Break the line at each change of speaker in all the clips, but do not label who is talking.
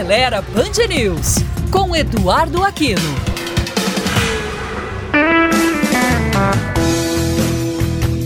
Acelera Band News, com Eduardo Aquino.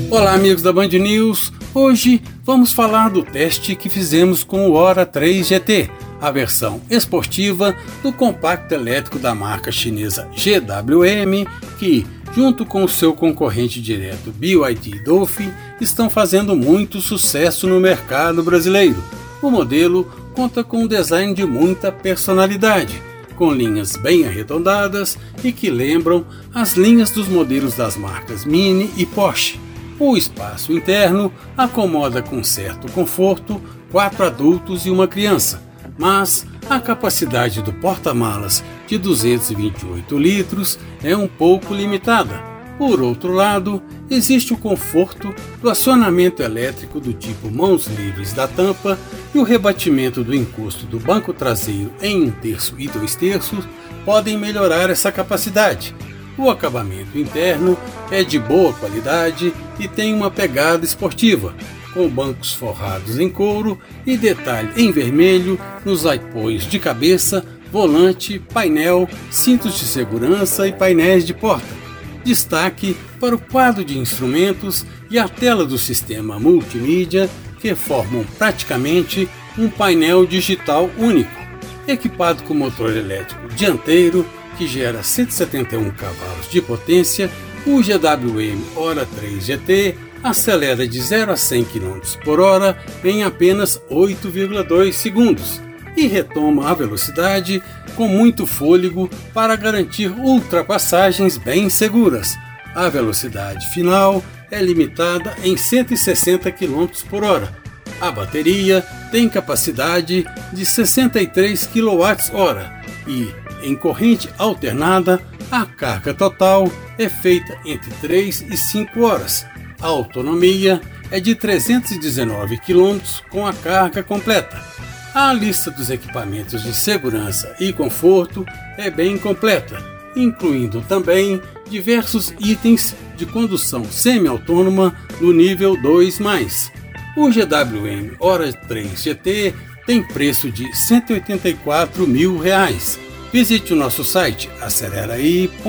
Olá, amigos da Band News. Hoje vamos falar do teste que fizemos com o Hora 3 GT, a versão esportiva do compacto elétrico da marca chinesa GWM, que, junto com o seu concorrente direto BYD Dolphin, estão fazendo muito sucesso no mercado brasileiro. O modelo conta com um design de muita personalidade, com linhas bem arredondadas e que lembram as linhas dos modelos das marcas Mini e Porsche. O espaço interno acomoda com certo conforto quatro adultos e uma criança, mas a capacidade do porta-malas de 228 litros é um pouco limitada. Por outro lado, existe o conforto do acionamento elétrico do tipo mãos livres da tampa e o rebatimento do encosto do banco traseiro em um terço e dois terços podem melhorar essa capacidade, o acabamento interno é de boa qualidade e tem uma pegada esportiva, com bancos forrados em couro e detalhe em vermelho nos apoios de cabeça, volante, painel, cintos de segurança e painéis de porta. Destaque para o quadro de instrumentos e a tela do sistema multimídia que formam praticamente um painel digital único, equipado com motor elétrico dianteiro que gera 171 cavalos de potência, o GWM Hora 3 GT acelera de 0 a 100 km por hora em apenas 8,2 segundos e retoma a velocidade com muito fôlego para garantir ultrapassagens bem seguras. A velocidade final é limitada em 160 km por hora. A bateria tem capacidade de 63 kWh e em corrente alternada, a carga total é feita entre 3 e 5 horas. A autonomia é de 319 km com a carga completa. A lista dos equipamentos de segurança e conforto é bem completa, incluindo também diversos itens de condução semi-autônoma no nível 2+. O GWM Hora 3 GT tem preço de 184 mil reais. Visite o nosso site aceleraí.com.br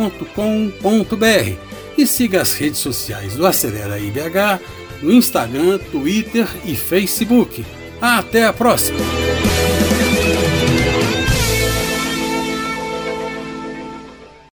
e siga as redes sociais do Acelera IBH no Instagram, Twitter e Facebook. Até a próxima!